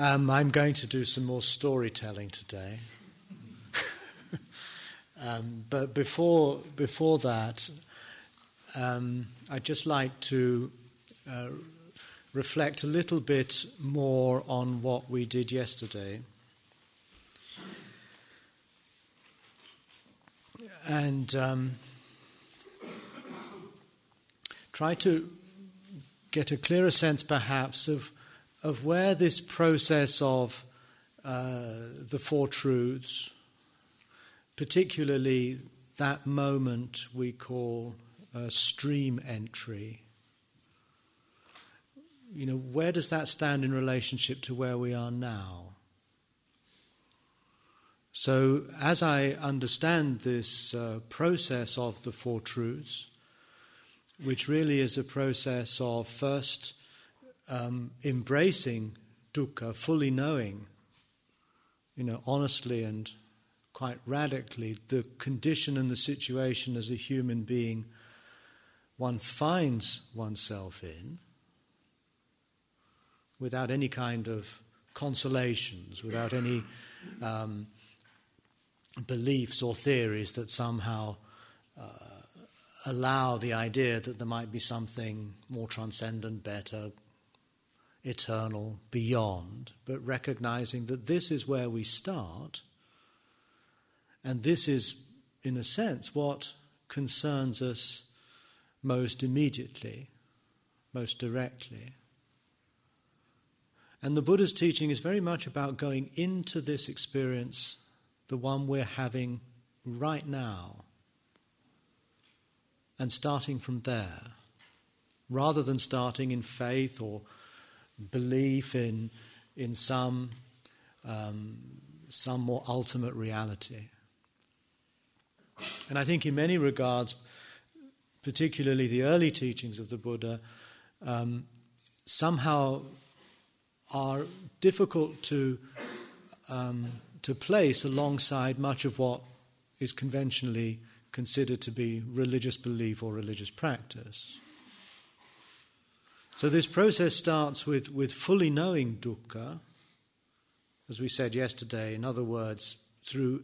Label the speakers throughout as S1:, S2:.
S1: Um, I'm going to do some more storytelling today. um, but before, before that, um, I'd just like to uh, reflect a little bit more on what we did yesterday. And um, try to get a clearer sense, perhaps, of of where this process of uh, the Four Truths, particularly that moment we call stream entry, you know, where does that stand in relationship to where we are now? So, as I understand this uh, process of the Four Truths, which really is a process of first um, embracing dukkha, fully knowing, you know, honestly and quite radically, the condition and the situation as a human being one finds oneself in without any kind of consolations, without any um, beliefs or theories that somehow uh, allow the idea that there might be something more transcendent, better, eternal, beyond, but recognizing that this is where we start, and this is, in a sense, what concerns us most immediately, most directly. And the Buddha's teaching is very much about going into this experience, the one we're having right now, and starting from there, rather than starting in faith or belief in, in some, um, some more ultimate reality. And I think, in many regards, particularly the early teachings of the Buddha, um, somehow are difficult to, um, to place alongside much of what is conventionally considered to be religious belief or religious practice. So this process starts with, with fully knowing dukkha, as we said yesterday, in other words, through,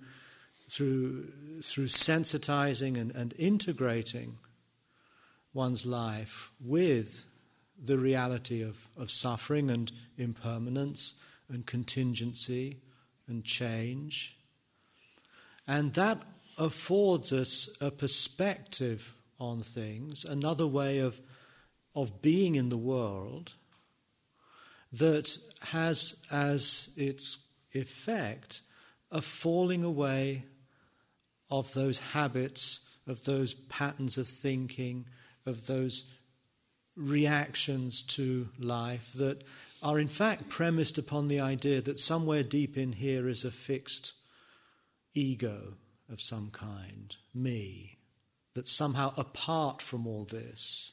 S1: through, through sensitizing and, and integrating one's life with the reality of, of suffering and impermanence and contingency and change. And that affords us a perspective on things, another way of of being in the world that has as its effect a falling away of those habits, of those patterns of thinking, of those reactions to life that are in fact premised upon the idea that somewhere deep in here is a fixed ego of some kind, me, that somehow apart from all this,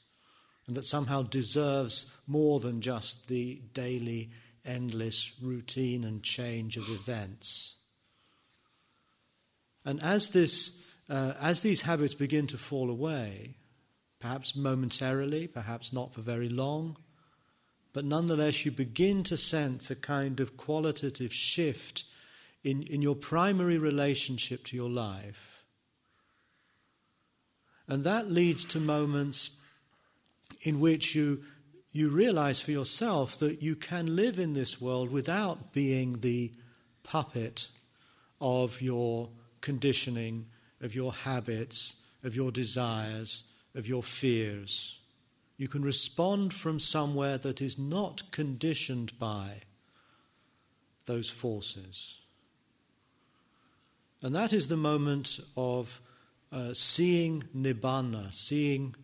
S1: and that somehow deserves more than just the daily, endless routine and change of events. And as, this, uh, as these habits begin to fall away, perhaps momentarily, perhaps not for very long, but nonetheless you begin to sense a kind of qualitative shift in, in your primary relationship to your life. And that leads to moments in which you, you realize for yourself that you can live in this world without being the puppet of your conditioning, of your habits, of your desires, of your fears. You can respond from somewhere that is not conditioned by those forces. And that is the moment of uh, seeing nibbana, seeing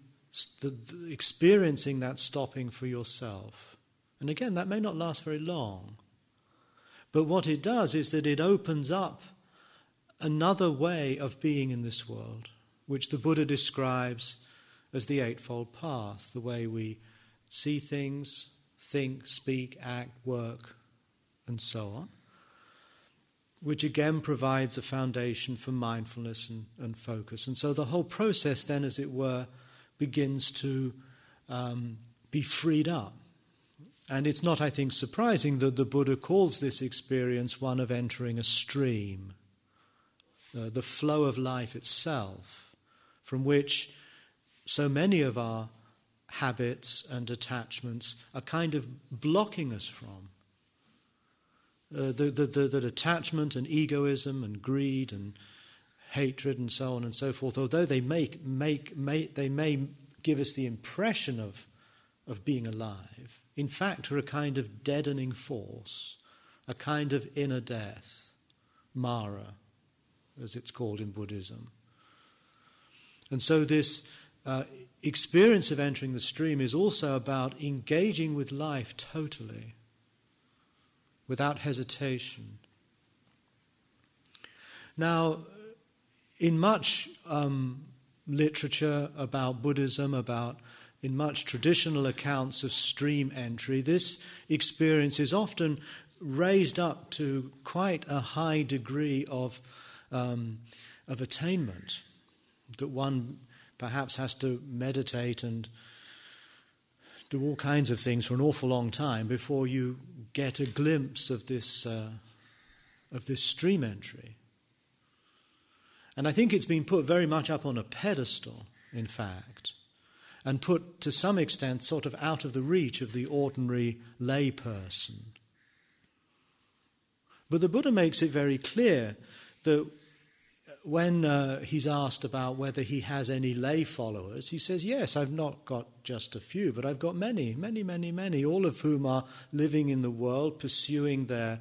S1: experiencing that stopping for yourself. And again, that may not last very long. But what it does is that it opens up another way of being in this world, which the Buddha describes as the Eightfold Path the way we see things, think, speak, act, work, and so on, which again provides a foundation for mindfulness and, and focus. And so the whole process, then, as it were, begins to um, be freed up. And it's not, I think, surprising that the Buddha calls this experience one of entering a stream, uh, the flow of life itself, from which so many of our habits and attachments are kind of blocking us from. Uh, the, the, the, attachment and egoism and greed and hatred and so on and so forth, although they, make, make, make, they may give us the impression of, of being alive, in fact are a kind of deadening force, a kind of inner death, Mara, as it's called in Buddhism. And so this uh, experience of entering the stream is also about engaging with life totally, without hesitation. Now, in much um, literature about Buddhism, about in much traditional accounts of stream entry, this experience is often raised up to quite a high degree of, um, of attainment that one perhaps has to meditate and do all kinds of things for an awful long time before you get a glimpse of this, uh, of this stream entry. And I think it's been put very much up on a pedestal, in fact, and put to some extent sort of out of the reach of the ordinary layperson. But the Buddha makes it very clear that when uh, he's asked about whether he has any lay followers, he says, Yes, I've not got just a few, but I've got many, many, many, many, all of whom are living in the world, pursuing their,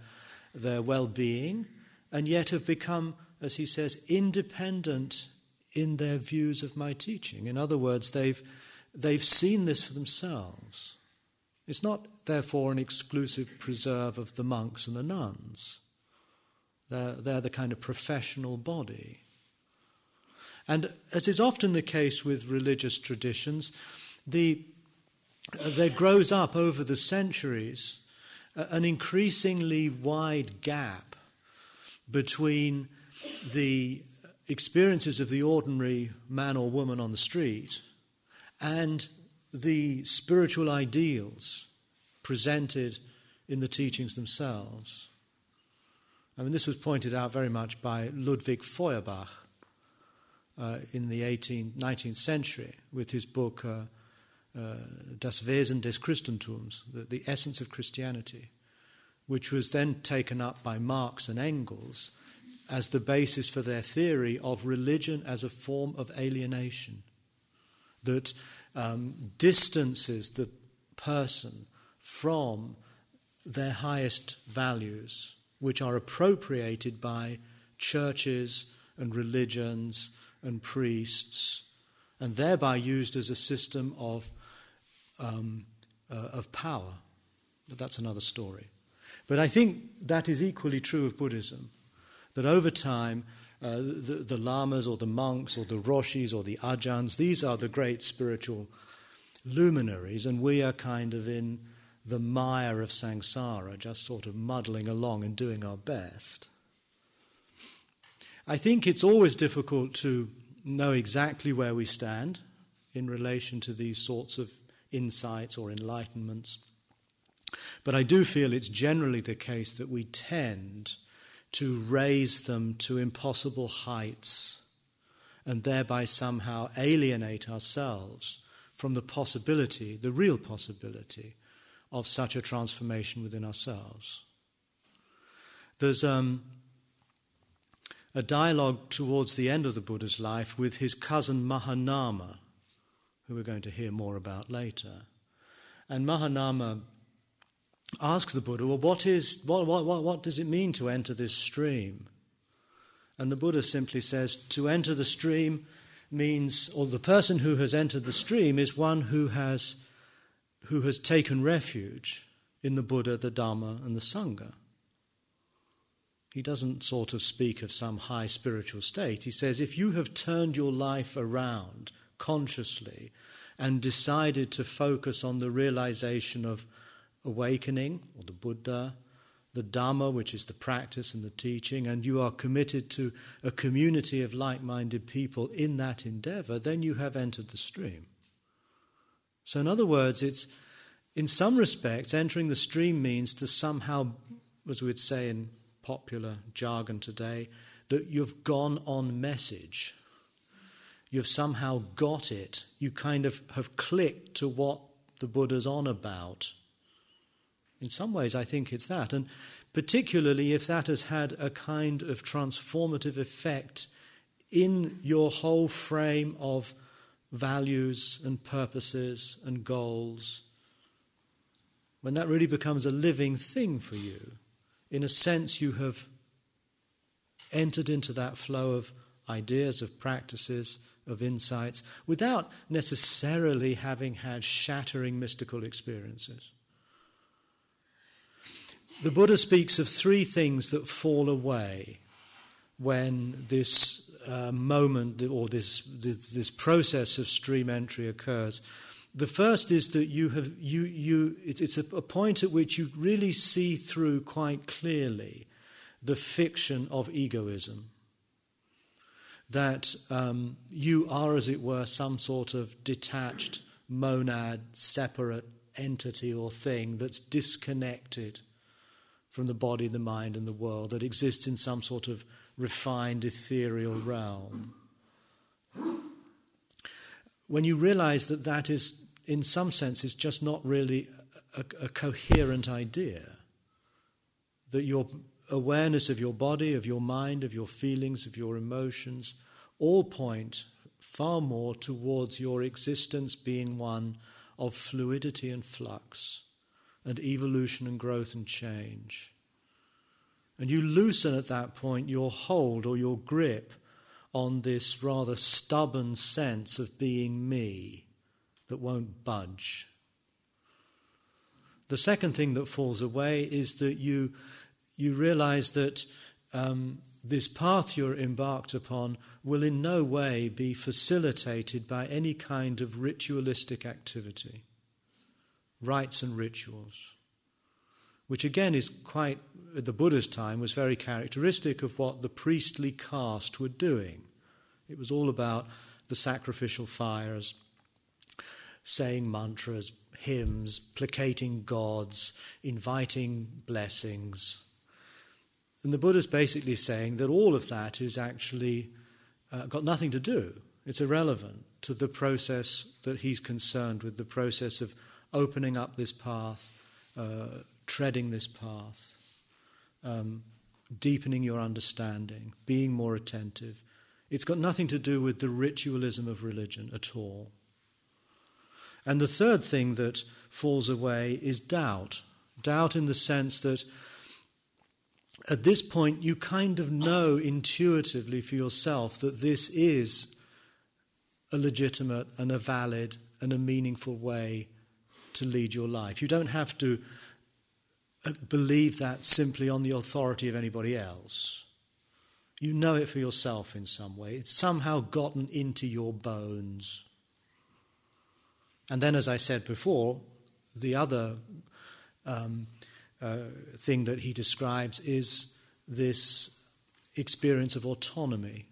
S1: their well being, and yet have become, as he says, independent in their views of my teaching. In other words, they've, they've seen this for themselves. It's not, therefore, an exclusive preserve of the monks and the nuns. They're, they're the kind of professional body. And as is often the case with religious traditions, the, there grows up over the centuries an increasingly wide gap between the experiences of the ordinary man or woman on the street and the spiritual ideals presented in the teachings themselves. I mean, this was pointed out very much by Ludwig Feuerbach uh, in the 18th, 19th century with his book uh, uh, Das Wesen des Christentums, the, the, Essence of Christianity, which was then taken up by Marx and Engels as the basis for their theory of religion as a form of alienation that um, distances the person from their highest values which are appropriated by churches and religions and priests, and thereby used as a system of, um, uh, of power. But that's another story. But I think that is equally true of Buddhism, that over time, uh, the, the, lamas or the monks or the roshis or the ajahns, these are the great spiritual luminaries, and we are kind of in the mire of samsara, just sort of muddling along and doing our best. I think it's always difficult to know exactly where we stand in relation to these sorts of insights or enlightenments. But I do feel it's generally the case that we tend to raise them to impossible heights and thereby somehow alienate ourselves from the possibility, the real possibility, of such a transformation within ourselves. There's um, a dialogue towards the end of the Buddha's life with his cousin Mahanama, who we're going to hear more about later. And Mahanama asks the Buddha, Well, what, is, what, what, what, does it mean to enter this stream? And the Buddha simply says, To enter the stream means, or the person who has entered the stream is one who has who has taken refuge in the Buddha, the Dharma, and the Sangha. He doesn't sort of speak of some high spiritual state. He says, if you have turned your life around consciously and decided to focus on the realization of awakening, or the Buddha, the Dhamma, which is the practice and the teaching, and you are committed to a community of like minded people in that endeavor, then you have entered the stream. So, in other words, it's, in some respects, entering the stream means to somehow, as we would say in popular jargon today, that you've gone on message. You've somehow got it. You kind of have clicked to what the Buddha's on about. In some ways, I think it's that. And particularly if that has had a kind of transformative effect in your whole frame of values and purposes and goals, when that really becomes a living thing for you, in a sense, you have entered into that flow of ideas, of practices, of insights, without necessarily having had shattering mystical experiences. The Buddha speaks of three things that fall away when this uh, moment or this, this, this process of stream entry occurs. The first is that you have you you it's a, a point at which you really see through quite clearly the fiction of egoism. That um, you are, as it were, some sort of detached monad, separate entity or thing that's disconnected from the body, the mind, and the world, that exists in some sort of refined ethereal realm. When you realize that that is, in some sense, is just not really a, a coherent idea, that your awareness of your body, of your mind, of your feelings, of your emotions, all point far more towards your existence being one of fluidity and flux, and evolution and growth and change. And you loosen at that point your hold or your grip on this rather stubborn sense of being me that won't budge. The second thing that falls away is that you, you realize that um, this path you're embarked upon will in no way be facilitated by any kind of ritualistic activity, rites and rituals which again is quite, at the Buddha's time, was very characteristic of what the priestly caste were doing. It was all about the sacrificial fires, saying mantras, hymns, placating gods, inviting blessings. And the Buddha's basically saying that all of that is actually uh, got nothing to do. It's irrelevant to the process that he's concerned with, the process of opening up this path, uh, treading this path, um, deepening your understanding, being more attentive. It's got nothing to do with the ritualism of religion at all. And the third thing that falls away is doubt. Doubt in the sense that at this point you kind of know intuitively for yourself that this is a legitimate and a valid and a meaningful way to lead your life. You don't have to uh, believe that simply on the authority of anybody else. You know it for yourself in some way. It's somehow gotten into your bones. And then, as I said before, the other um, uh, thing that he describes is this experience of autonomy.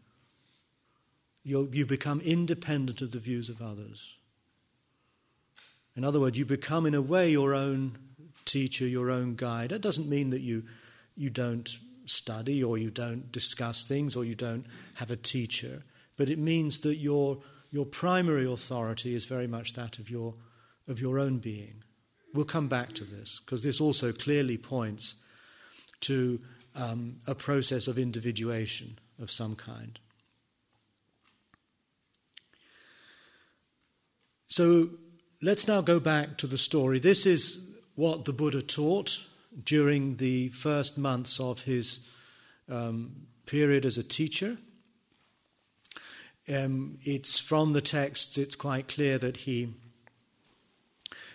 S1: you you become independent of the views of others. In other words, you become, in a way, your own teacher, your own guide. That doesn't mean that you, you don't study or you don't discuss things or you don't have a teacher, but it means that your, your primary authority is very much that of your, of your own being. We'll come back to this because this also clearly points to um, a process of individuation of some kind. So let's now go back to the story. This is what the Buddha taught during the first months of his um, period as a teacher. Um, it's from the texts, it's quite clear that he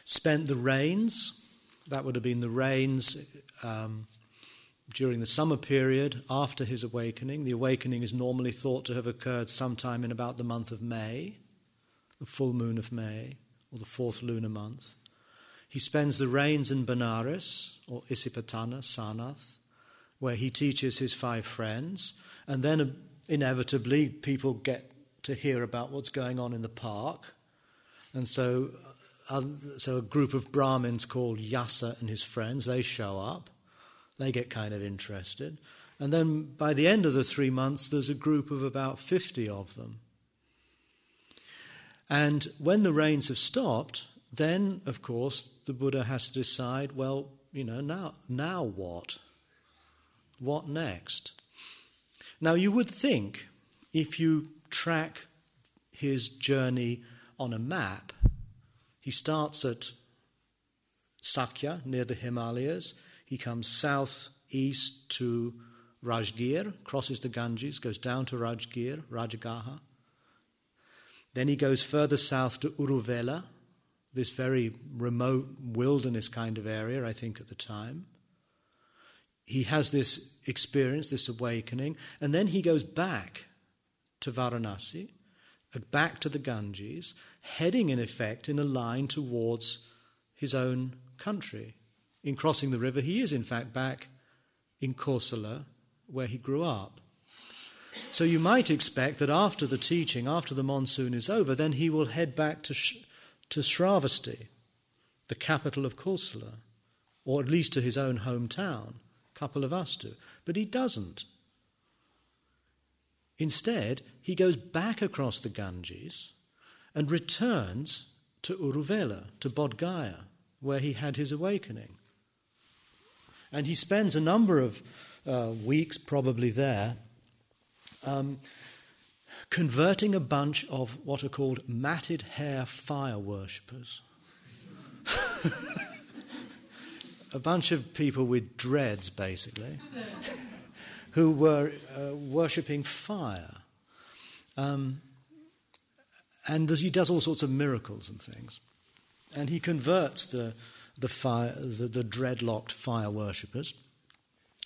S1: spent the rains, that would have been the rains um, during the summer period after his awakening. The awakening is normally thought to have occurred sometime in about the month of May, the full moon of May, or the fourth lunar month. He spends the rains in Benares, or Isipatana, Sarnath, where he teaches his five friends, and then uh, inevitably people get to hear about what's going on in the park. And so so a group of Brahmins called Yasa and his friends, they show up. They get kind of interested. And then by the end of the three months, there's a group of about 50 of them. And when the rains have stopped, then, of course, the Buddha has to decide well, you know, now, now what? What next? Now, you would think if you track his journey on a map, he starts at Sakya, near the Himalayas. He comes southeast to Rajgir, crosses the Ganges, goes down to Rajgir, Rajagaha. Then he goes further south to Uruvela, this very remote wilderness kind of area, I think, at the time. He has this experience, this awakening, and then he goes back to Varanasi, uh, back to the Ganges, heading in effect in a line towards his own country. In crossing the river, he is in fact back in Kosala, where he grew up. So you might expect that after the teaching, after the monsoon is over, then he will head back to, Sh- to Shravasti, the capital of Kosala, or at least to his own hometown, Kapilavastu. But he doesn't. Instead, he goes back across the Ganges and returns to Uruvela, to Bodh Gaya, where he had his awakening. And he spends a number of uh, weeks probably there um, converting a bunch of what are called matted hair fire worshippers. a bunch of people with dreads, basically, who were uh, worshipping fire. Um, and he does all sorts of miracles and things. And he converts the, the, fire, the, the dreadlocked fire worshippers,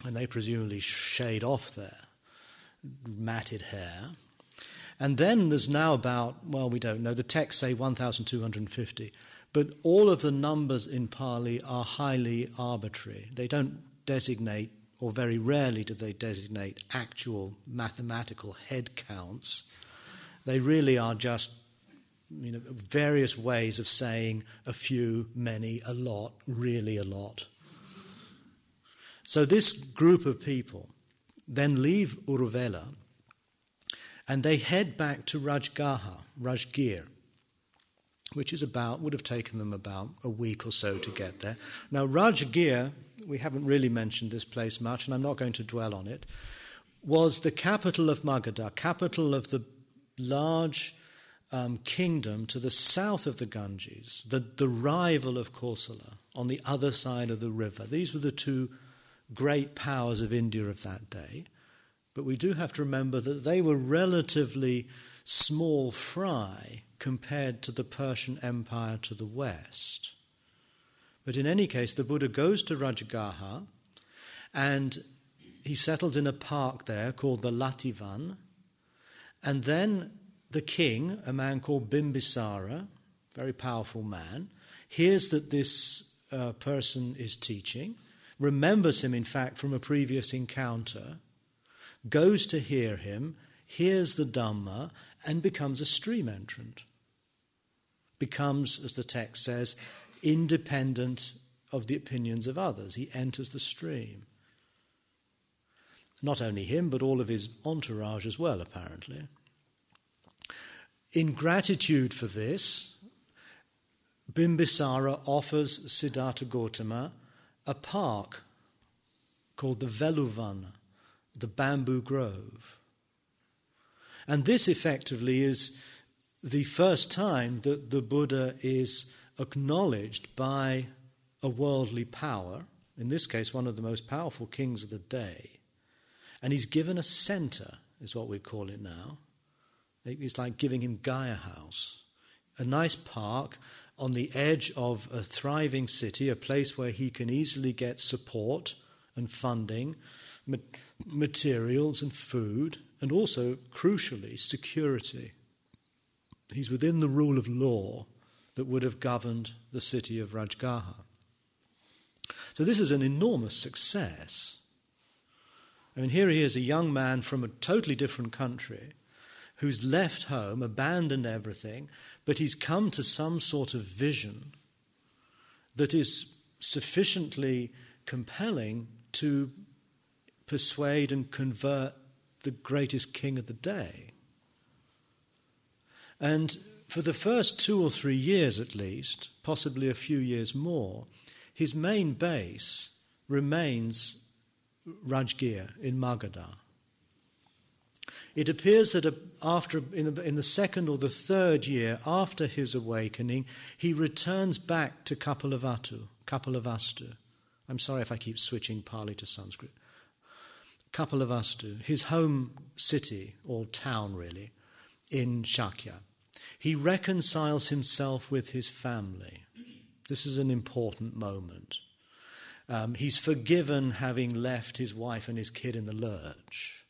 S1: and they presumably shade off their matted hair. And then there's now about, well, we don't know, the texts say 1,250, but all of the numbers in Pali are highly arbitrary. They don't designate, or very rarely do they designate, actual mathematical head counts. They really are just you know, various ways of saying a few, many, a lot, really a lot. So this group of people then leave Uruvela and they head back to Rajgaha, Rajgir, which is about, would have taken them about a week or so to get there. Now, Rajgir, we haven't really mentioned this place much, and I'm not going to dwell on it, was the capital of Magadha, capital of the large um, kingdom to the south of the Ganges, the, the rival of Kosala on the other side of the river. These were the two great powers of India of that day. But we do have to remember that they were relatively small fry compared to the Persian Empire to the west. But in any case, the Buddha goes to Rajagaha and he settles in a park there called the Lativan. And then the king, a man called Bimbisara, very powerful man, hears that this uh, person is teaching, remembers him, in fact, from a previous encounter, goes to hear him, hears the Dhamma, and becomes a stream entrant. Becomes, as the text says, independent of the opinions of others. He enters the stream. Not only him, but all of his entourage as well, apparently. In gratitude for this, Bimbisara offers Siddhartha Gautama a park called the Veluvan, the bamboo grove. And this effectively is the first time that the Buddha is acknowledged by a worldly power, in this case, one of the most powerful kings of the day. And he's given a center, is what we call it now. It's like giving him Gaia House, a nice park on the edge of a thriving city, a place where he can easily get support and funding, materials and food, and also, crucially, security. He's within the rule of law that would have governed the city of Rajgaha. So, this is an enormous success. I mean, here he is, a young man from a totally different country who's left home, abandoned everything, but he's come to some sort of vision that is sufficiently compelling to persuade and convert the greatest king of the day. And for the first two or three years at least, possibly a few years more, his main base remains Rajgir in Magadha. It appears that after, in the, in the second or the third year after his awakening, he returns back to Kapilavastu. Kapilavastu. I'm sorry if I keep switching Pali to Sanskrit. Kapilavastu, his home city, or town really, in Shakya. He reconciles himself with his family. This is an important moment. Um, he's forgiven having left his wife and his kid in the lurch.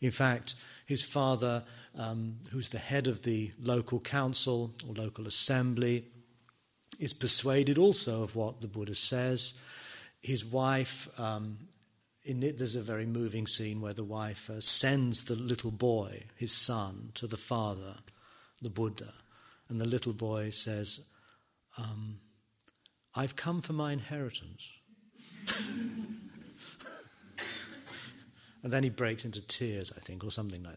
S1: In fact, his father, um, who's the head of the local council or local assembly, is persuaded also of what the Buddha says. His wife, um, in it, there's a very moving scene where the wife uh, sends the little boy, his son, to the father, the Buddha. And the little boy says, um, I've come for my inheritance. and then he breaks into tears, I think, or something like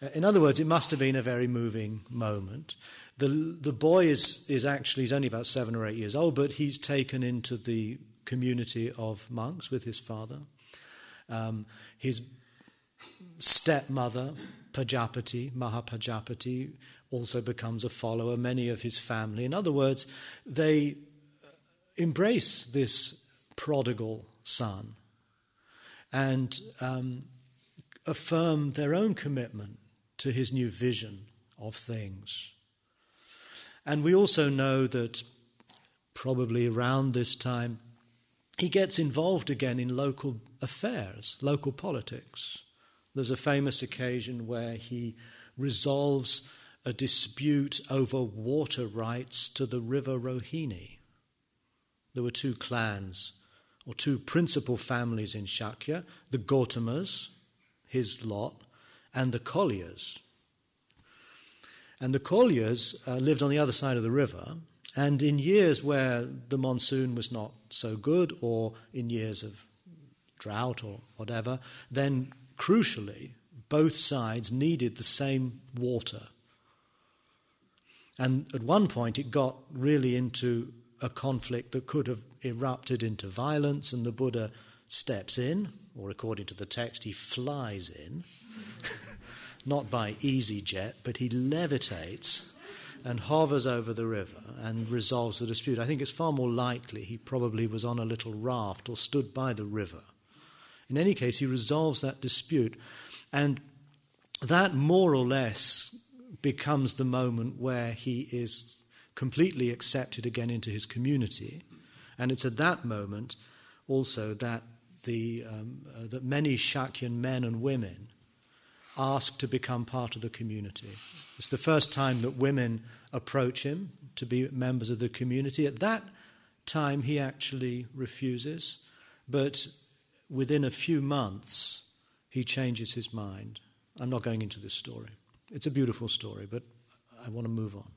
S1: that. Uh, in other words, it must have been a very moving moment. The, the boy is, is actually, he's only about seven or eight years old, but he's taken into the community of monks with his father. Um, his stepmother, Pajapati, Mahapajapati, also becomes a follower, many of his family. In other words, they embrace this prodigal son and um, affirm their own commitment to his new vision of things. And we also know that probably around this time, he gets involved again in local affairs, local politics. There's a famous occasion where he resolves a dispute over water rights to the river Rohini. There were two clans, or two principal families in Shakya the Gautamas, his lot, and the Koliyas. And the Koliyas uh, lived on the other side of the river, and in years where the monsoon was not so good, or in years of drought or whatever, then crucially, both sides needed the same water. And at one point, it got really into a conflict that could have erupted into violence, and the Buddha steps in, or according to the text, he flies in, not by easyJet, but he levitates and hovers over the river and resolves the dispute. I think it's far more likely he probably was on a little raft or stood by the river. In any case, he resolves that dispute. And that more or less becomes the moment where he is completely accepted again into his community. And it's at that moment also that, the, um, uh, that many Shakyan men and women ask to become part of the community. It's the first time that women approach him to be members of the community. At that time, he actually refuses, but within a few months, he changes his mind. I'm not going into this story. It's a beautiful story, but I want to move on.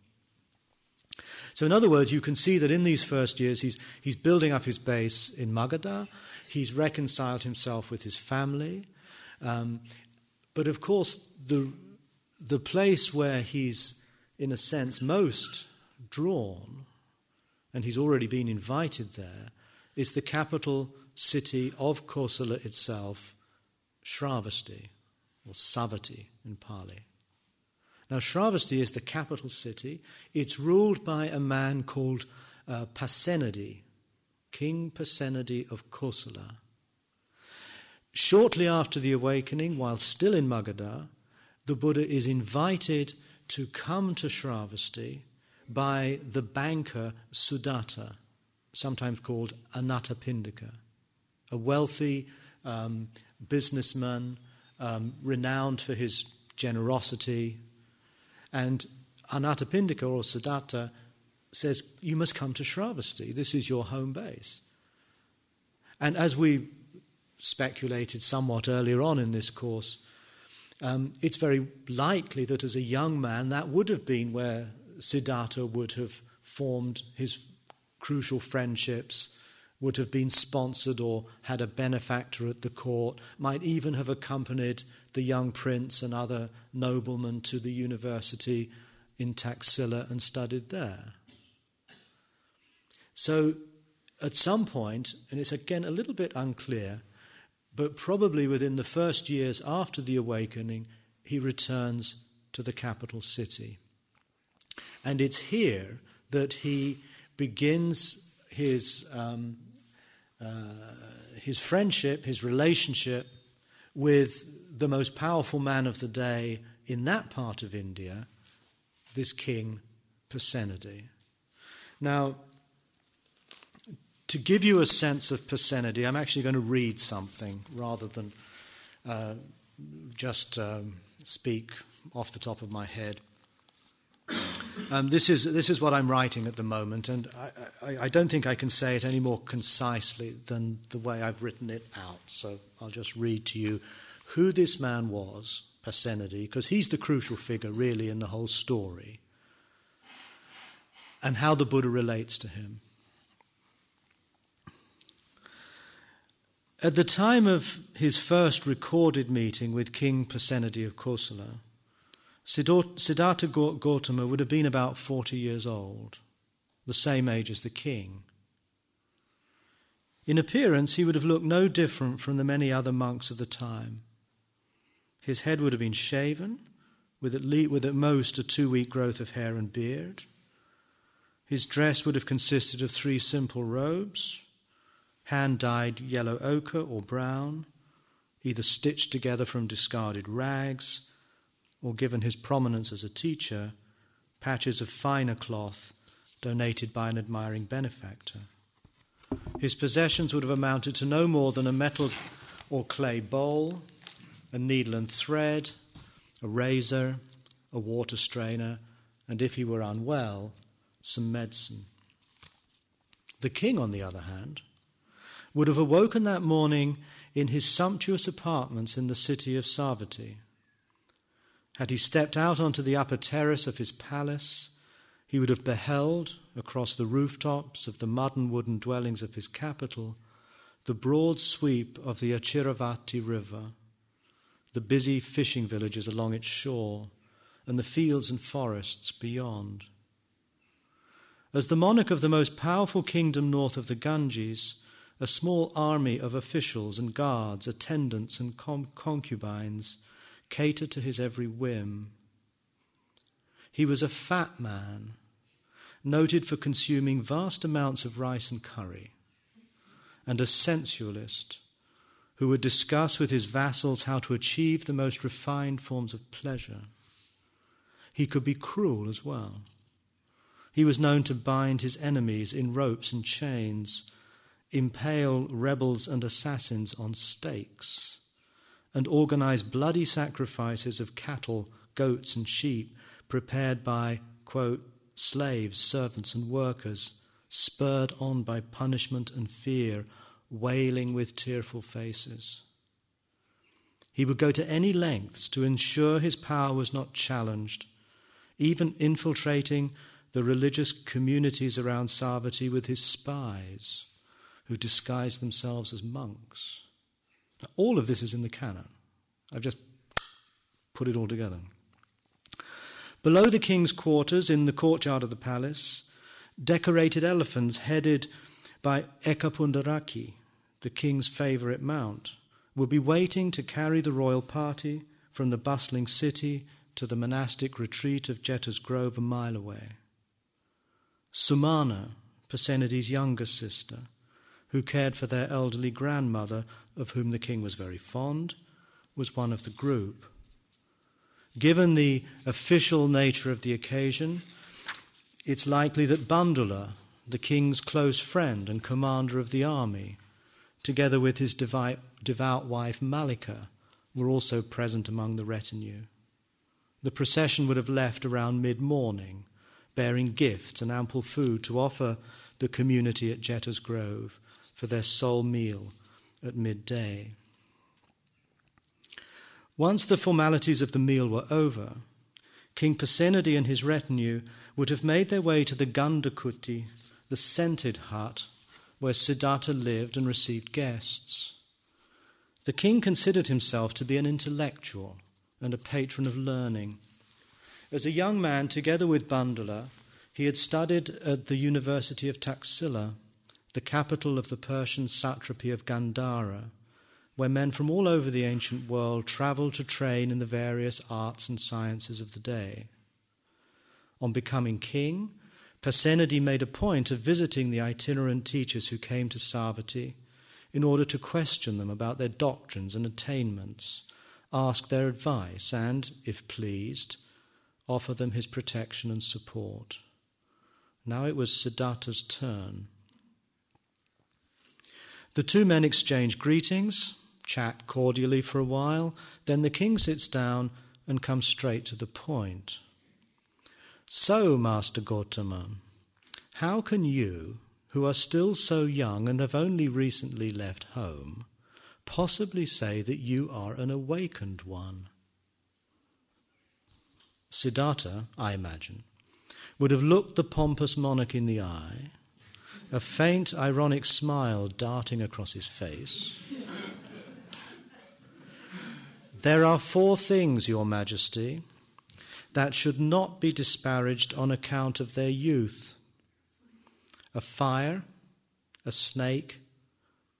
S1: So, in other words, you can see that in these first years, he's, he's building up his base in Magadha, he's reconciled himself with his family. Um, but of course, the, the place where he's, in a sense, most drawn, and he's already been invited there, is the capital city of Kosala itself, Shravasti, or Savatthi in Pali. Now, Shravasti is the capital city. It's ruled by a man called uh, Pasenadi, King Pasenadi of Kosala. Shortly after the awakening, while still in Magadha, the Buddha is invited to come to Shravasti by the banker Sudatta, sometimes called Anathapindika, a wealthy um, businessman um, renowned for his generosity. And Anathapindika or Sudatta says, You must come to Shravasti. This is your home base. And as we speculated somewhat earlier on in this course, um, it's very likely that as a young man, that would have been where Siddhartha would have formed his crucial friendships, would have been sponsored or had a benefactor at the court, might even have accompanied the young prince and other noblemen to the university in Taxila and studied there. So, at some point, and it's again a little bit unclear, but probably within the first years after the awakening, he returns to the capital city. And it's here that he begins his, um, uh, his friendship, his relationship with the most powerful man of the day in that part of India, this king Pasenadi. Now, to give you a sense of Pasenadi, I'm actually going to read something rather than uh, just um, speak off the top of my head. Um, this, is, this is what I'm writing at the moment, and I, I, I, don't think I can say it any more concisely than the way I've written it out. So I'll just read to you who this man was, Pasenadi, because he's the crucial figure, really, in the whole story, and how the Buddha relates to him. At the time of his first recorded meeting with King Pasenadi of Kosala, Siddhartha Gautama would have been about 40 years old, the same age as the king. In appearance, he would have looked no different from the many other monks of the time. His head would have been shaven, with at, least, with at most a two week growth of hair and beard. His dress would have consisted of three simple robes hand dyed yellow ochre or brown, either stitched together from discarded rags, or given his prominence as a teacher, patches of finer cloth donated by an admiring benefactor. His possessions would have amounted to no more than a metal or clay bowl, a needle and thread, a razor, a water strainer, and if he were unwell, some medicine. The king, on the other hand, would have awoken that morning in his sumptuous apartments in the city of Savatthi. Had he stepped out onto the upper terrace of his palace, he would have beheld, across the rooftops of the mud and wooden dwellings of his capital, the broad sweep of the Achiravati River, the busy fishing villages along its shore, and the fields and forests beyond. As the monarch of the most powerful kingdom north of the Ganges, a small army of officials and guards, attendants and concubines catered to his every whim. He was a fat man, noted for consuming vast amounts of rice and curry, and a sensualist who would discuss with his vassals how to achieve the most refined forms of pleasure. He could be cruel as well. He was known to bind his enemies in ropes and chains impale rebels and assassins on stakes, and organize bloody sacrifices of cattle, goats, and sheep prepared by, quote, slaves, servants, and workers, spurred on by punishment and fear, wailing with tearful faces. He would go to any lengths to ensure his power was not challenged, even infiltrating the religious communities around Savatthi with his spies who disguised themselves as monks. Now, all of this is in the canon. I've just put it all together. Below the king's quarters, in the courtyard of the palace, decorated elephants headed by Ekapundaraki, the king's favourite mount, would be waiting to carry the royal party from the bustling city to the monastic retreat of Jeta's Grove a mile away. Sumana, Pasenadi's younger sister, who cared for their elderly grandmother, of whom the king was very fond, was one of the group. Given the official nature of the occasion, it's likely that Bandula, the king's close friend and commander of the army, together with his devout wife Malika, were also present among the retinue. The procession would have left around mid morning, bearing gifts and ample food to offer the community at Jeta's Grove for their sole meal at midday. Once the formalities of the meal were over, King Pasenadi and his retinue would have made their way to the Gandhakuti, the scented hut where Siddhartha lived and received guests. The king considered himself to be an intellectual and a patron of learning. As a young man, together with Bandula, he had studied at the University of Taxila, the capital of the Persian satrapy of Gandhara, where men from all over the ancient world traveled to train in the various arts and sciences of the day. On becoming king, Pasenadi made a point of visiting the itinerant teachers who came to Savatthi in order to question them about their doctrines and attainments, ask their advice, and, if pleased, offer them his protection and support. Now it was Siddhartha's turn. The two men exchange greetings, chat cordially for a while, then the king sits down and comes straight to the point. So, Master Gotama, how can you, who are still so young and have only recently left home, possibly say that you are an awakened one? Siddhartha, I imagine, would have looked the pompous monarch in the eye, a faint ironic smile darting across his face. there are four things, Your Majesty, that should not be disparaged on account of their youth a fire, a snake,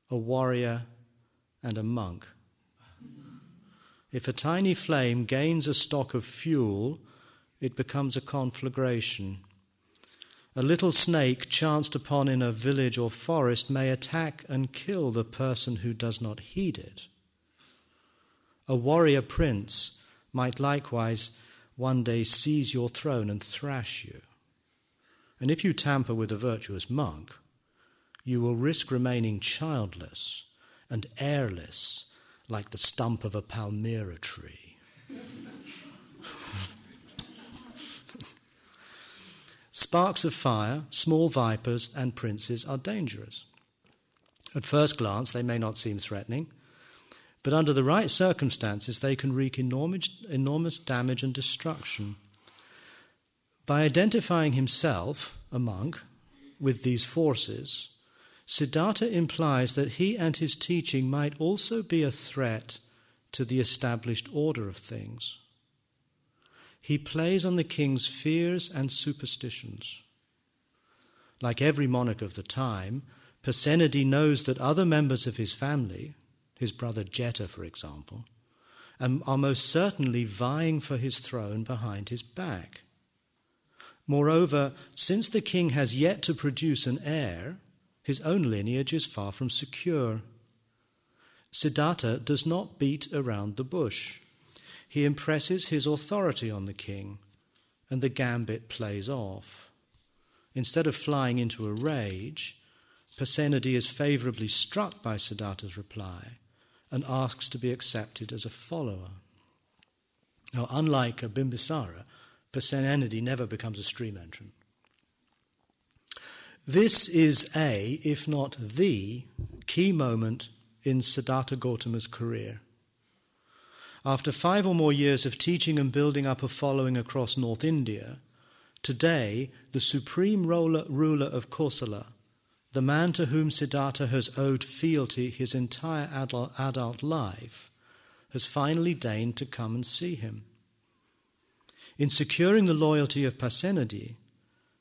S1: a warrior, and a monk. If a tiny flame gains a stock of fuel, it becomes a conflagration. A little snake chanced upon in a village or forest may attack and kill the person who does not heed it. A warrior prince might likewise one day seize your throne and thrash you. And if you tamper with a virtuous monk, you will risk remaining childless and heirless like the stump of a palmyra tree. Sparks of fire, small vipers, and princes are dangerous. At first glance, they may not seem threatening, but under the right circumstances, they can wreak enormous, damage and destruction. By identifying himself, a monk, with these forces, Siddhartha implies that he and his teaching might also be a threat to the established order of things. He plays on the king's fears and superstitions. Like every monarch of the time, Pasenadi knows that other members of his family, his brother Jeta, for example, um, are most certainly vying for his throne behind his back. Moreover, since the king has yet to produce an heir, his own lineage is far from secure. Siddhartha does not beat around the bush. He impresses his authority on the king, and the gambit plays off. Instead of flying into a rage, Pasenadi is favorably struck by Siddhartha's reply and asks to be accepted as a follower. Now, unlike a Bimbisara, Pasenadi never becomes a stream entrant. This is a, if not the, key moment in Siddhartha Gautama's career. After five or more years of teaching and building up a following across North India, today the supreme ruler of Kosala, the man to whom Siddhartha has owed fealty his entire adult life, has finally deigned to come and see him. In securing the loyalty of Pasenadi,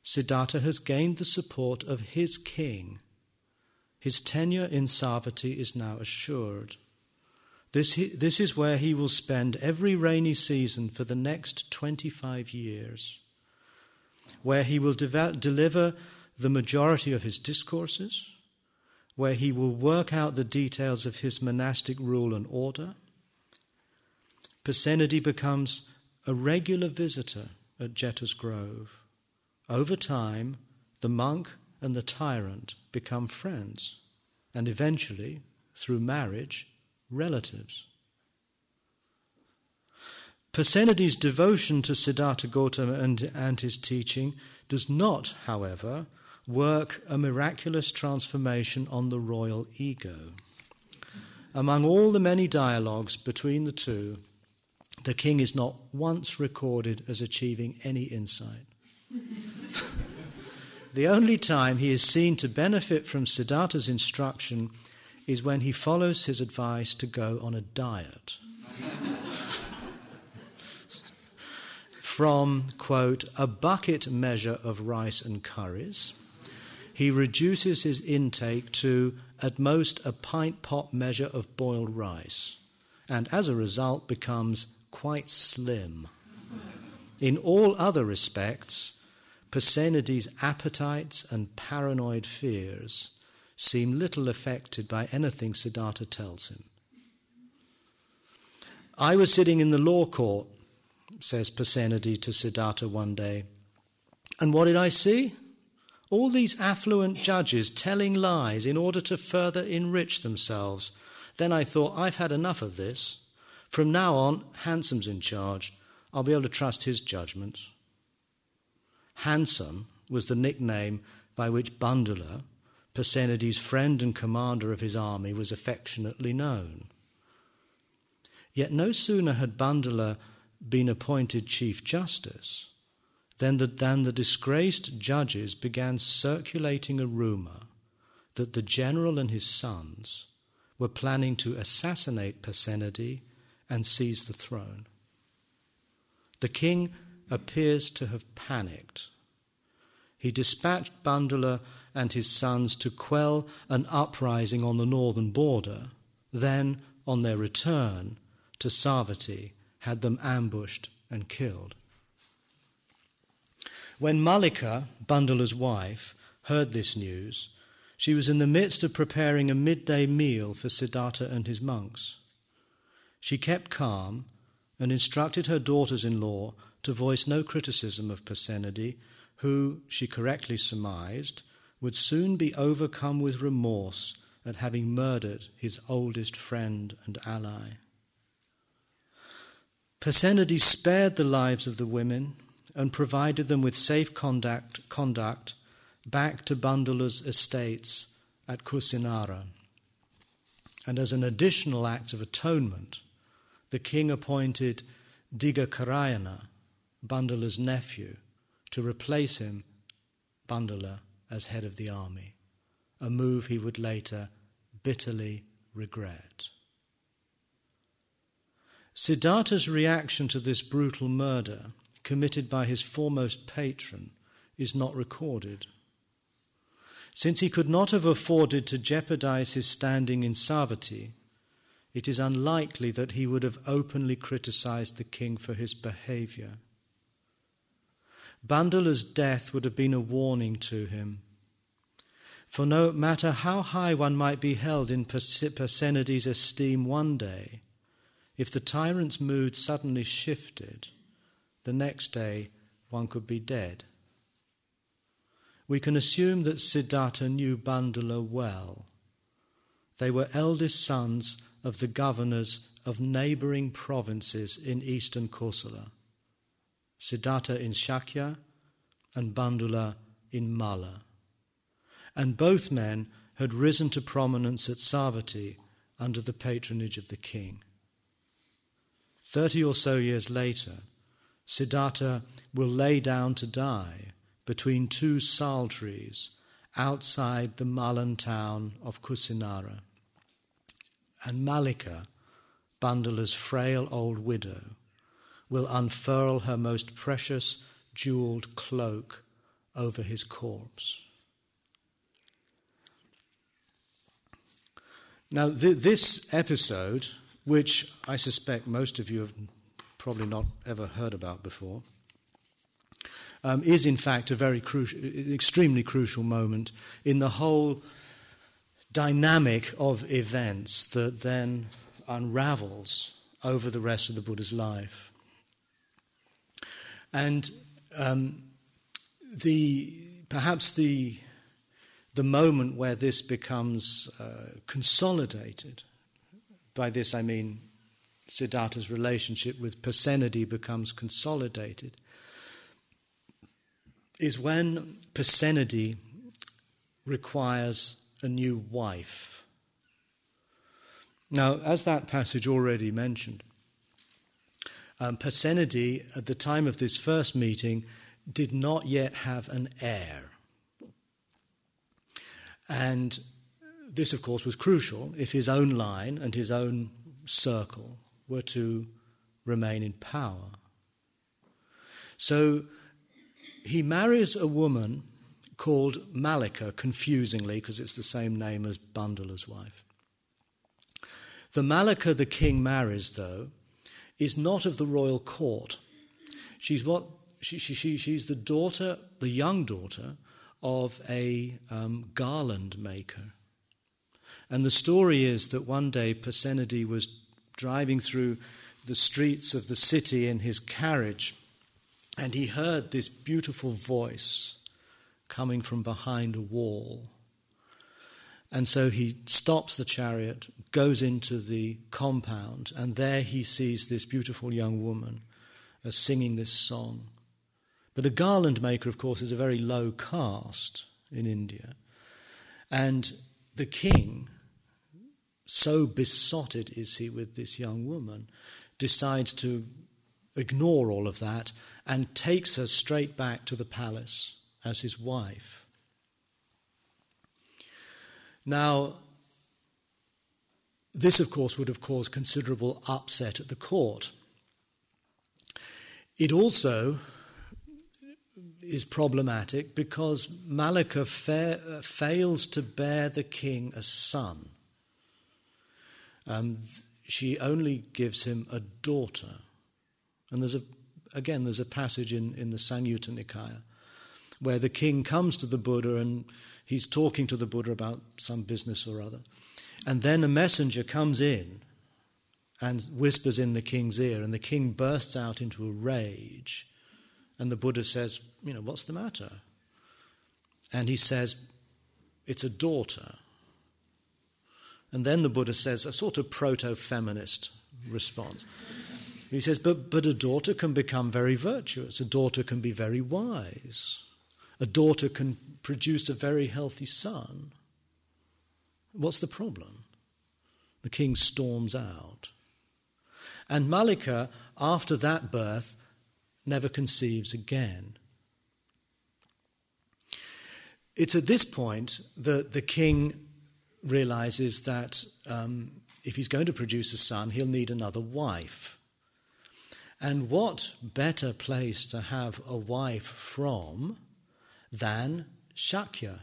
S1: Siddhartha has gained the support of his king. His tenure in Savatthi is now assured. This, this is where he will spend every rainy season for the next 25 years, where he will de- deliver the majority of his discourses, where he will work out the details of his monastic rule and order. Pasenadi becomes a regular visitor at Jeta's Grove. Over time, the monk and the tyrant become friends, and eventually, through marriage, relatives. Pasenadi's devotion to Siddhartha Gautama and, and his teaching does not, however, work a miraculous transformation on the royal ego. Among all the many dialogues between the two, the king is not once recorded as achieving any insight. the only time he is seen to benefit from Siddhartha's instruction is when he follows his advice to go on a diet. From, quote, a bucket measure of rice and curries, he reduces his intake to, at most, a pint pot measure of boiled rice, and as a result becomes quite slim. In all other respects, Pasenadi's appetites and paranoid fears seem little affected by anything Siddhartha tells him. I was sitting in the law court, says Pasenadi to Siddhartha one day, and what did I see? All these affluent judges telling lies in order to further enrich themselves. Then I thought, I've had enough of this. From now on, Handsome's in charge. I'll be able to trust his judgments. Handsome was the nickname by which Bandula, Pasenadi's friend and commander of his army, was affectionately known. Yet no sooner had Bandula been appointed Chief Justice than the, than the disgraced judges began circulating a rumour that the general and his sons were planning to assassinate Pasenadi and seize the throne. The king appears to have panicked. He dispatched Bandula and his sons to quell an uprising on the northern border, then, on their return to Savatthi, had them ambushed and killed. When Malika, Bandula's wife, heard this news, she was in the midst of preparing a midday meal for Siddhartha and his monks. She kept calm and instructed her daughters in law to voice no criticism of Pasenadi, who, she correctly surmised, would soon be overcome with remorse at having murdered his oldest friend and ally. Pasenadi spared the lives of the women and provided them with safe conduct, conduct back to Bandula's estates at Kusinara. And as an additional act of atonement, the king appointed Digha Karayana, Bandula's nephew, to replace him, Bandula, as head of the army, a move he would later bitterly regret. Siddhartha's reaction to this brutal murder, committed by his foremost patron, is not recorded. Since he could not have afforded to jeopardize his standing in Savatthi, it is unlikely that he would have openly criticized the king for his behavior. Bandula's death would have been a warning to him. For no matter how high one might be held in Pasenadi's esteem one day, if the tyrant's mood suddenly shifted, the next day one could be dead. We can assume that Siddhartha knew Bandula well. They were eldest sons of the governors of neighboring provinces in eastern Kosala. Siddhartha in Shakya and Bandula in Malla. And both men had risen to prominence at Savatthi under the patronage of the king. Thirty or so years later, Siddhartha will lay down to die between two sal trees outside the Mallan town of Kusinara. And Malika, Bandula's frail old widow, will unfurl her most precious jeweled cloak over his corpse. Now, th- this episode, which I suspect most of you have probably not ever heard about before, um, is in fact a very crucial, extremely crucial moment in the whole dynamic of events that then unravels over the rest of the Buddha's life. And um, the, perhaps the, the moment where this becomes uh, consolidated, by this I mean Siddhartha's relationship with Pasenadi becomes consolidated, is when Pasenadi requires a new wife. Now, as that passage already mentioned, um, Pasenadi, at the time of this first meeting, did not yet have an heir. And this, of course, was crucial if his own line and his own circle were to remain in power. So he marries a woman called Malika, confusingly, because it's the same name as Bandula's wife. The Malika the king marries, though, is not of the royal court. She's what she, she, she, she's the daughter, the young daughter of a um, garland maker. And the story is that one day Pasenadi was driving through the streets of the city in his carriage, and he heard this beautiful voice coming from behind a wall. And so he stops the chariot, goes into the compound, and there he sees this beautiful young woman uh, singing this song. But a garland maker, of course, is a very low caste in India. And the king, so besotted is he with this young woman, decides to ignore all of that and takes her straight back to the palace as his wife. Now, this, of course, would have caused considerable upset at the court. It also is problematic because Malika fa- fails to bear the king a son. Um, she only gives him a daughter. And there's a, again, there's a passage in, in the Samyutta Nikaya where the king comes to the Buddha and he's talking to the Buddha about some business or other. And then a messenger comes in and whispers in the king's ear, and the king bursts out into a rage. And the Buddha says, You know, what's the matter? And he says, It's a daughter. And then the Buddha says, a sort of proto feminist response. He says, but, but a daughter can become very virtuous, a daughter can be very wise. A daughter can produce a very healthy son. What's the problem? The king storms out. And Malika, after that birth, never conceives again. It's at this point that the king realizes that um, if he's going to produce a son, he'll need another wife. And what better place to have a wife from than Shakya,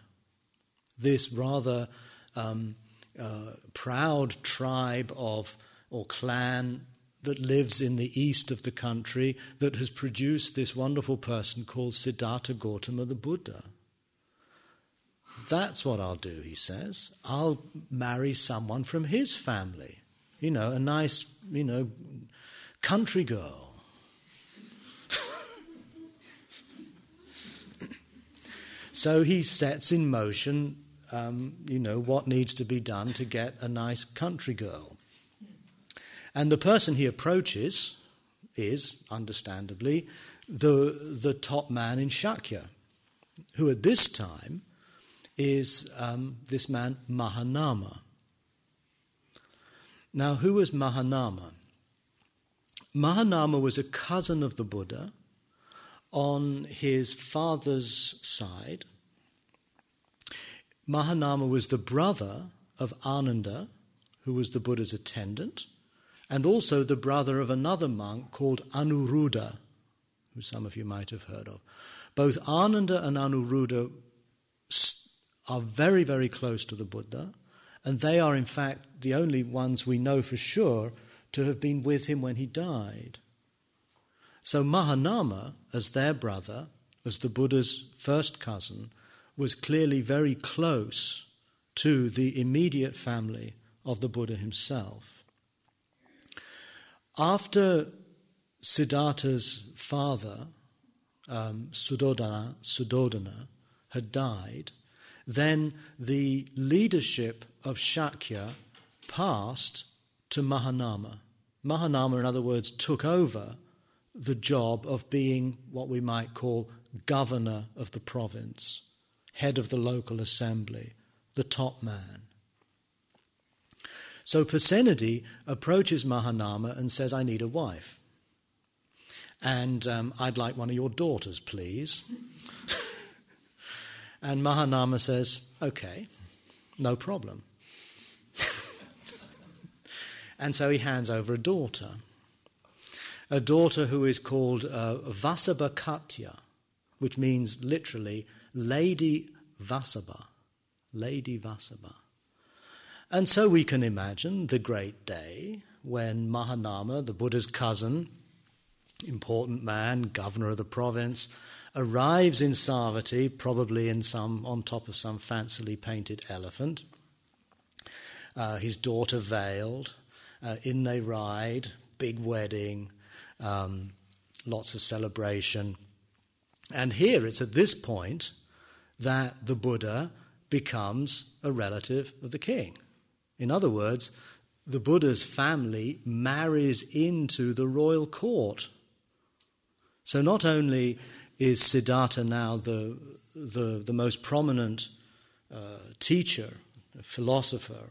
S1: this rather um, uh, proud tribe of or clan that lives in the east of the country that has produced this wonderful person called Siddhartha Gautama the Buddha. That's what I'll do, he says. I'll marry someone from his family. You know, a nice, you know, country girl So he sets in motion, um, you know, what needs to be done to get a nice country girl. And the person he approaches is, understandably, the, the top man in Shakya, who at this time is um, this man Mahanama. Now, who was Mahanama? Mahanama was a cousin of the Buddha on his father's side, Mahanama was the brother of Ananda, who was the Buddha's attendant, and also the brother of another monk called Anuruddha, who some of you might have heard of. Both Ananda and Anuruddha are very, very close to the Buddha, and they are, in fact, the only ones we know for sure to have been with him when he died. So Mahanama, as their brother, as the Buddha's first cousin, was clearly very close to the immediate family of the Buddha himself. After Siddhartha's father, um, Suddhodana, Suddhodana, had died, then the leadership of Shakya passed to Mahanama. Mahanama, in other words, took over the job of being what we might call governor of the province, head of the local assembly, the top man. So Pasenadi approaches Mahanama and says, I need a wife. And um, I'd like one of your daughters, please. and Mahanama says, Okay. no problem. and so he hands over a daughter, a daughter who is called uh, which means literally Lady Vasabha. Lady Vasabha. And so we can imagine the great day when Mahanama, the Buddha's cousin, important man, governor of the province, arrives in Savatthi, probably in some on top of some fancily painted elephant. Uh, his daughter veiled. Uh, in they ride, big wedding, um, lots of celebration. And here it's at this point that the Buddha becomes a relative of the king. In other words, the Buddha's family marries into the royal court. So not only is Siddhartha now the, the, the most prominent uh, teacher, philosopher,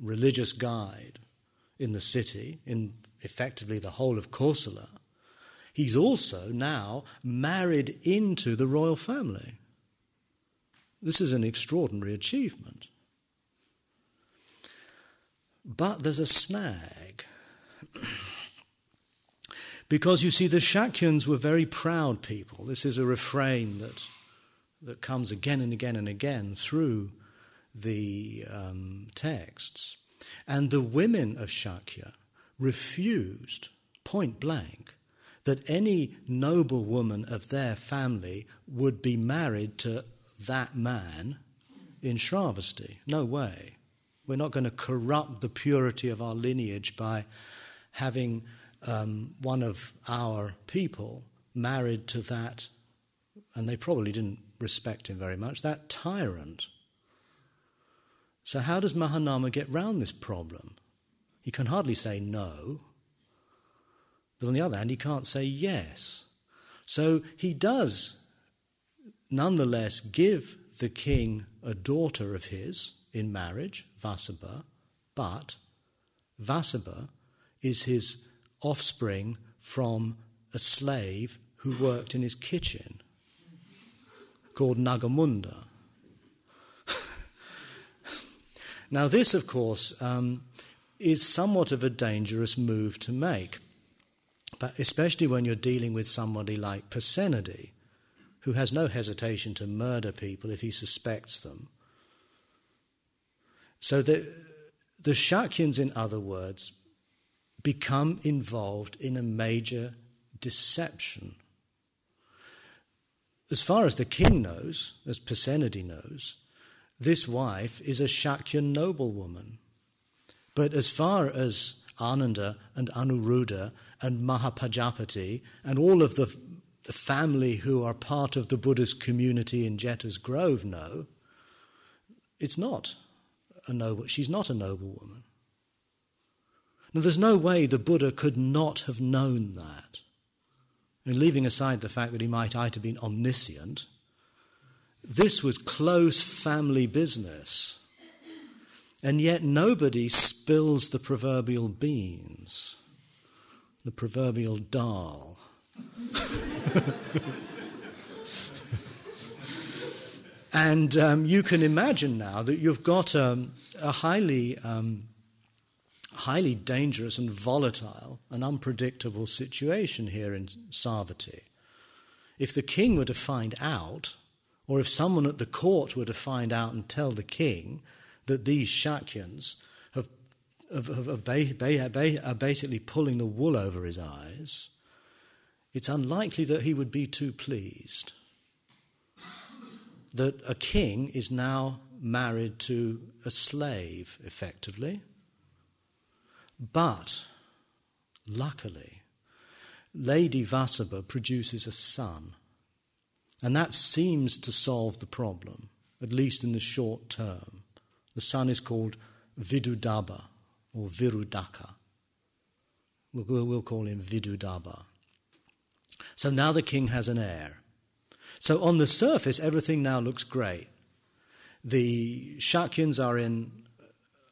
S1: religious guide in the city, in effectively the whole of Kosala, he's also now married into the royal family. This is an extraordinary achievement. But there's a snag. because you see, the Shakyans were very proud people. This is a refrain that, that comes again and again and again through the um, texts. And the women of Shakya refused, point blank, that any noble woman of their family would be married to that man in Shravasti. No way. We're not going to corrupt the purity of our lineage by having um, one of our people married to that, and they probably didn't respect him very much, that tyrant. So, how does Mahanama get round this problem? He can hardly say no, but on the other hand, he can't say yes. So, he does nonetheless give the king a daughter of his in marriage, Vasabha, but Vasabha is his offspring from a slave who worked in his kitchen called Nagamunda. now, this, of course, um, is somewhat of a dangerous move to make, but especially when you're dealing with somebody like Pasenadi, who has no hesitation to murder people if he suspects them so the, the Shakyans, in other words, become involved in a major deception. As far as the king knows, as Pasenadi knows, this wife is a Shakyan noblewoman. But as far as Ananda and Anuruddha and Mahapajapati and all of the, the family who are part of the Buddha's community in Jeta's Grove know, it's not a noble, she's not a noble woman. Now, there's no way the Buddha could not have known that. And leaving aside the fact that he might either have been omniscient, this was close family business. And yet nobody spills the proverbial beans, the proverbial dal. And um, you can imagine now that you've got a, a highly, um, highly dangerous and volatile and unpredictable situation here in Savatthi. If the king were to find out, or if someone at the court were to find out and tell the king that these Shakyans have, have, have, are basically pulling the wool over his eyes, it's unlikely that he would be too pleased that a king is now married to a slave, effectively. But, luckily, Lady Vasabha produces a son. And that seems to solve the problem, at least in the short term. The son is called Vidudaba or Virudaka. We'll, we'll call him Vidudaba. So now the king has an heir. So on the surface, everything now looks great. The Shakyans are in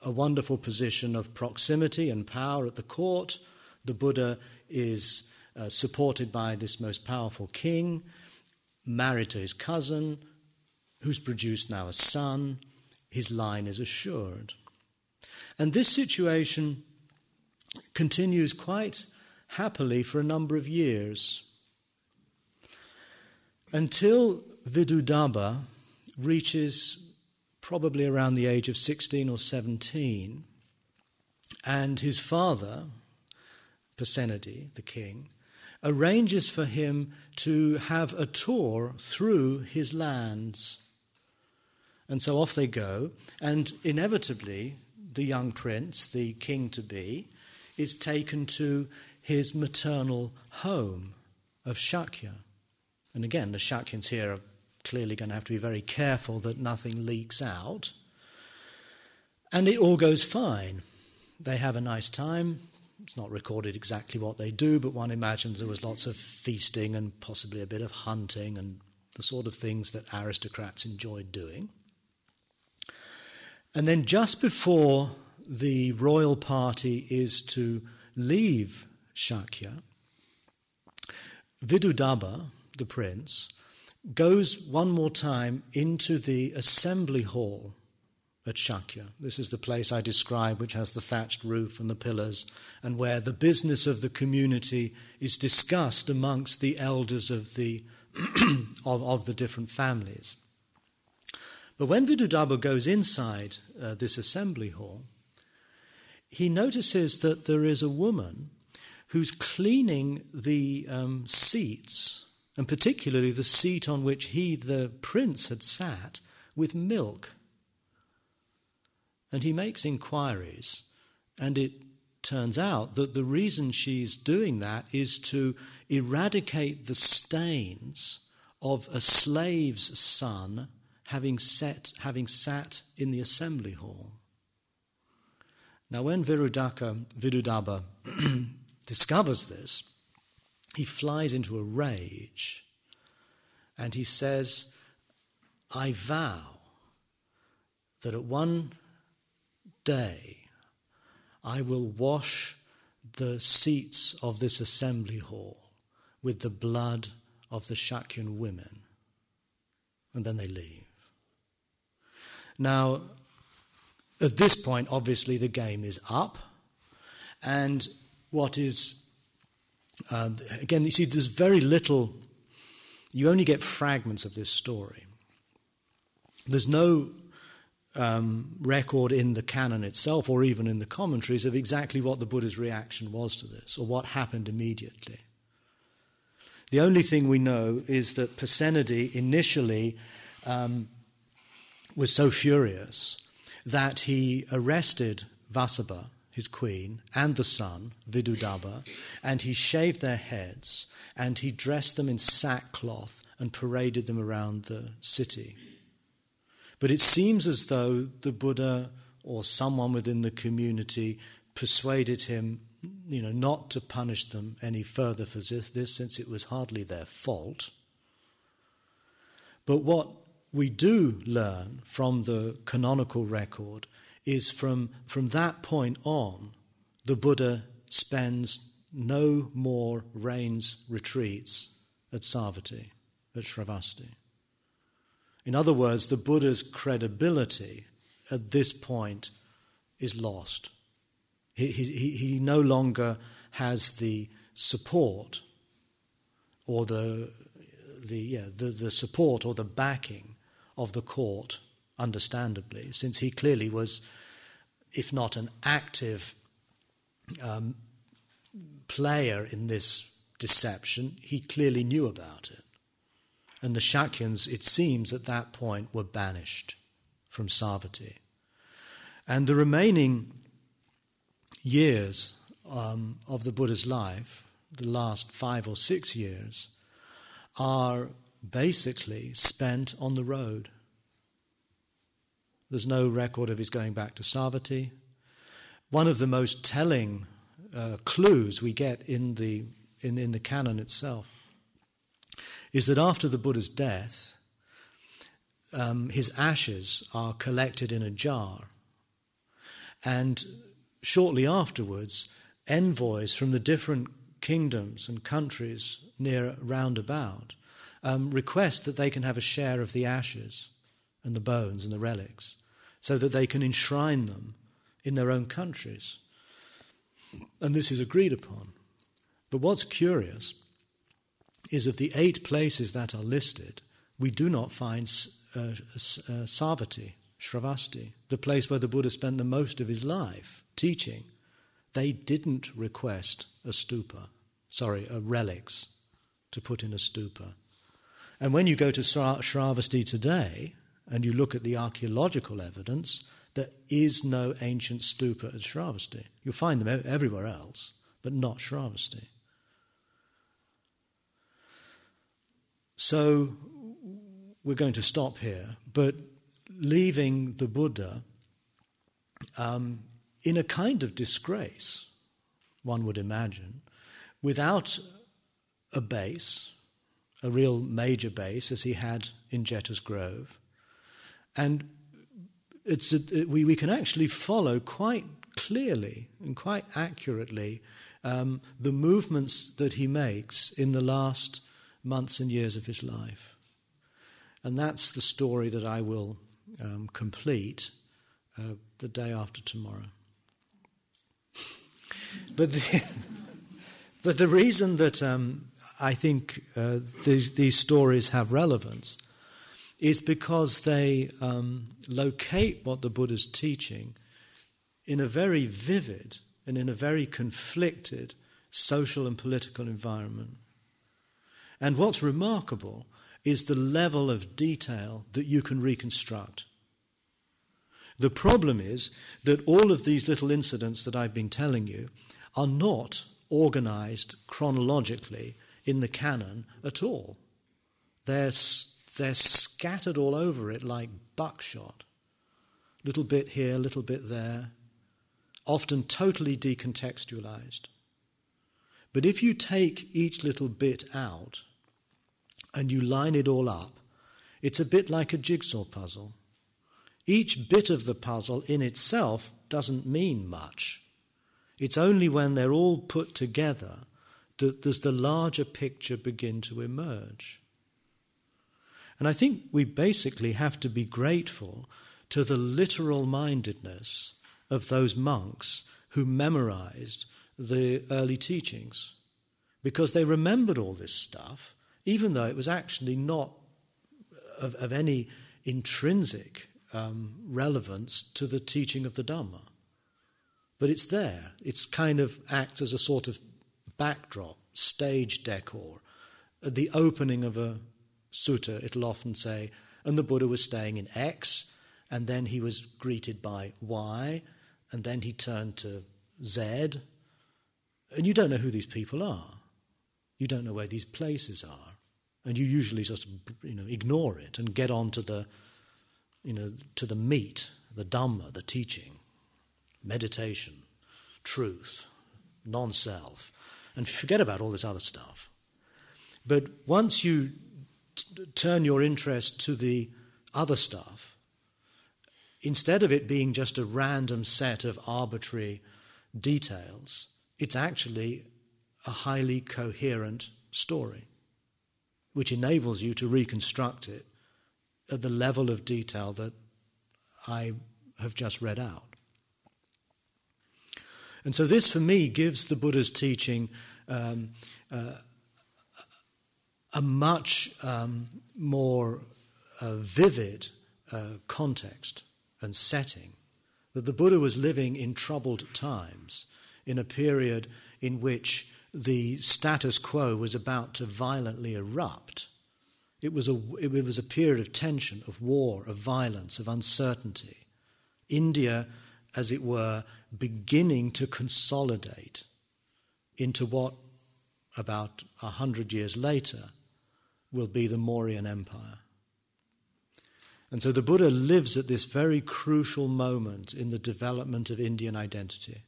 S1: a wonderful position of proximity and power at the court. The Buddha is uh, supported by this most powerful king, married to his cousin, who's produced now a son. His line is assured. And this situation continues quite happily for a number of years until Vidudaba reaches probably around the age of 16 or 17, and his father, Pasenadi, the king, arranges for him to have a tour through his lands. And so off they go, and inevitably, the young prince, the king to be, is taken to his maternal home of Shakya. And again, the Shakyans here are clearly going to have to be very careful that nothing leaks out. And it all goes fine. They have a nice time. It's not recorded exactly what they do, but one imagines there was lots of feasting and possibly a bit of hunting and the sort of things that aristocrats enjoyed doing. And then just before the royal party is to leave Shakya, Vidudaba, the prince, goes one more time into the assembly hall at Shakya. This is the place I described, which has the thatched roof and the pillars, and where the business of the community is discussed amongst the elders of the, of, of, the different families. But when Vidudaba goes inside uh, this assembly hall, he notices that there is a woman who's cleaning the um, seats, and particularly the seat on which he, the prince, had sat, with milk. And he makes inquiries, and it turns out that the reason she's doing that is to eradicate the stains of a slave's son having, set, having sat in the assembly hall. Now, when Virudaka, Virudaba discovers this, he flies into a rage and he says, I vow that at one day I will wash the seats of this assembly hall with the blood of the Shakyan women. And then they leave. Now, at this point, obviously, the game is up. And what is, uh, again, you see, there's very little, you only get fragments of this story. There's no um, record in the canon itself or even in the commentaries of exactly what the Buddha's reaction was to this or what happened immediately. The only thing we know is that Pasenadi initially um, was so furious that he arrested Vasabha, his queen, and the son, Vidudaba, and he shaved their heads and he dressed them in sackcloth and paraded them around the city. But it seems as though the Buddha or someone within the community persuaded him you know, not to punish them any further for this, since it was hardly their fault. But what we do learn from the canonical record is from, from that point on, the Buddha spends no more rains retreats at Savatthi, at Shravasti. In other words, the Buddha's credibility at this point is lost. He, he, he no longer has the support or the, the, yeah, the, the support or the backing of the court, understandably, since he clearly was, if not an active um, player in this deception, he clearly knew about it and the Shakyans, it seems, at that point were banished from Savatthi. And the remaining years um, of the Buddha's life, the last five or six years, are basically spent on the road. There's no record of his going back to Savatthi. One of the most telling uh, clues we get in the, in, in the canon itself is that after the Buddha's death, um, his ashes are collected in a jar. And shortly afterwards, envoys from the different kingdoms and countries near round about um, request that they can have a share of the ashes and the bones and the relics so that they can enshrine them in their own countries. And this is agreed upon. But what's curious is of the eight places that are listed, we do not find uh, uh, Savatthi, Shravasti, the place where the Buddha spent the most of his life teaching. They didn't request a stupa, sorry, a relics to put in a stupa. And when you go to Shravasti today and you look at the archaeological evidence, there is no ancient stupa at Shravasti. You'll find them everywhere else, but not Shravasti. So we're going to stop here, but leaving the Buddha um, in a kind of disgrace, one would imagine, without a base, a real major base, as he had in Jeta's Grove. And it's a, we, we can actually follow quite clearly and quite accurately um, the movements that he makes in the last months and years of his life. And that's the story that I will um, complete uh, the day after tomorrow. but, the, but the reason that um, I think uh, these, these stories have relevance is because they um, locate what the Buddha's teaching in a very vivid and in a very conflicted social and political environment. And what's remarkable is the level of detail that you can reconstruct. The problem is that all of these little incidents that I've been telling you are not organized chronologically in the canon at all. They're they're scattered all over it like buckshot. Little bit here, little bit there, often totally decontextualized. But if you take each little bit out and you line it all up, it's a bit like a jigsaw puzzle. Each bit of the puzzle in itself doesn't mean much. It's only when they're all put together does the larger picture begin to emerge. And I think we basically have to be grateful to the literal mindedness of those monks who memorized the early teachings because they remembered all this stuff, even though it was actually not of, of any intrinsic um, relevance to the teaching of the Dhamma. But it's there. It's kind of acts as a sort of backdrop, stage decor, At the opening of a sutta, it'll often say, and the Buddha was staying in X, and then he was greeted by Y, and then he turned to Z, and you don't know who these people are. You don't know where these places are. And you usually just you know, ignore it and get on to the, you know, to the meat, the Dhamma, the teaching, meditation, truth, non self, and forget about all this other stuff. But once you t- turn your interest to the other stuff, instead of it being just a random set of arbitrary details, it's actually a highly coherent story, which enables you to reconstruct it at the level of detail that I have just read out. And so, this for me gives the Buddha's teaching um, uh, a much um, more uh, vivid uh, context and setting. That the Buddha was living in troubled times, in a period in which the status quo was about to violently erupt. It was a, it was a period of tension, of war, of violence, of uncertainty. India, as it were, beginning to consolidate into what, about a hundred years later, will be the Mauryan Empire. And so the Buddha lives at this very crucial moment in the development of Indian identity.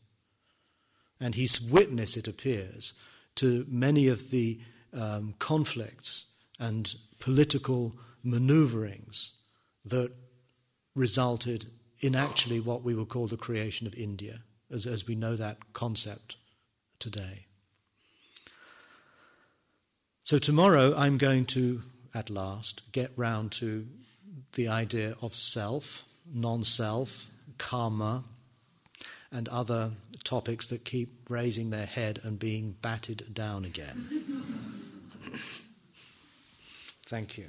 S1: And he's witness, it appears, to many of the um, conflicts and political maneuverings that resulted in actually what we would call the creation of India, as, as we know that concept today. So tomorrow I'm going to, at last, get round to the idea of self non self, karma, and other topics that keep raising their head and being batted down again. Thank you.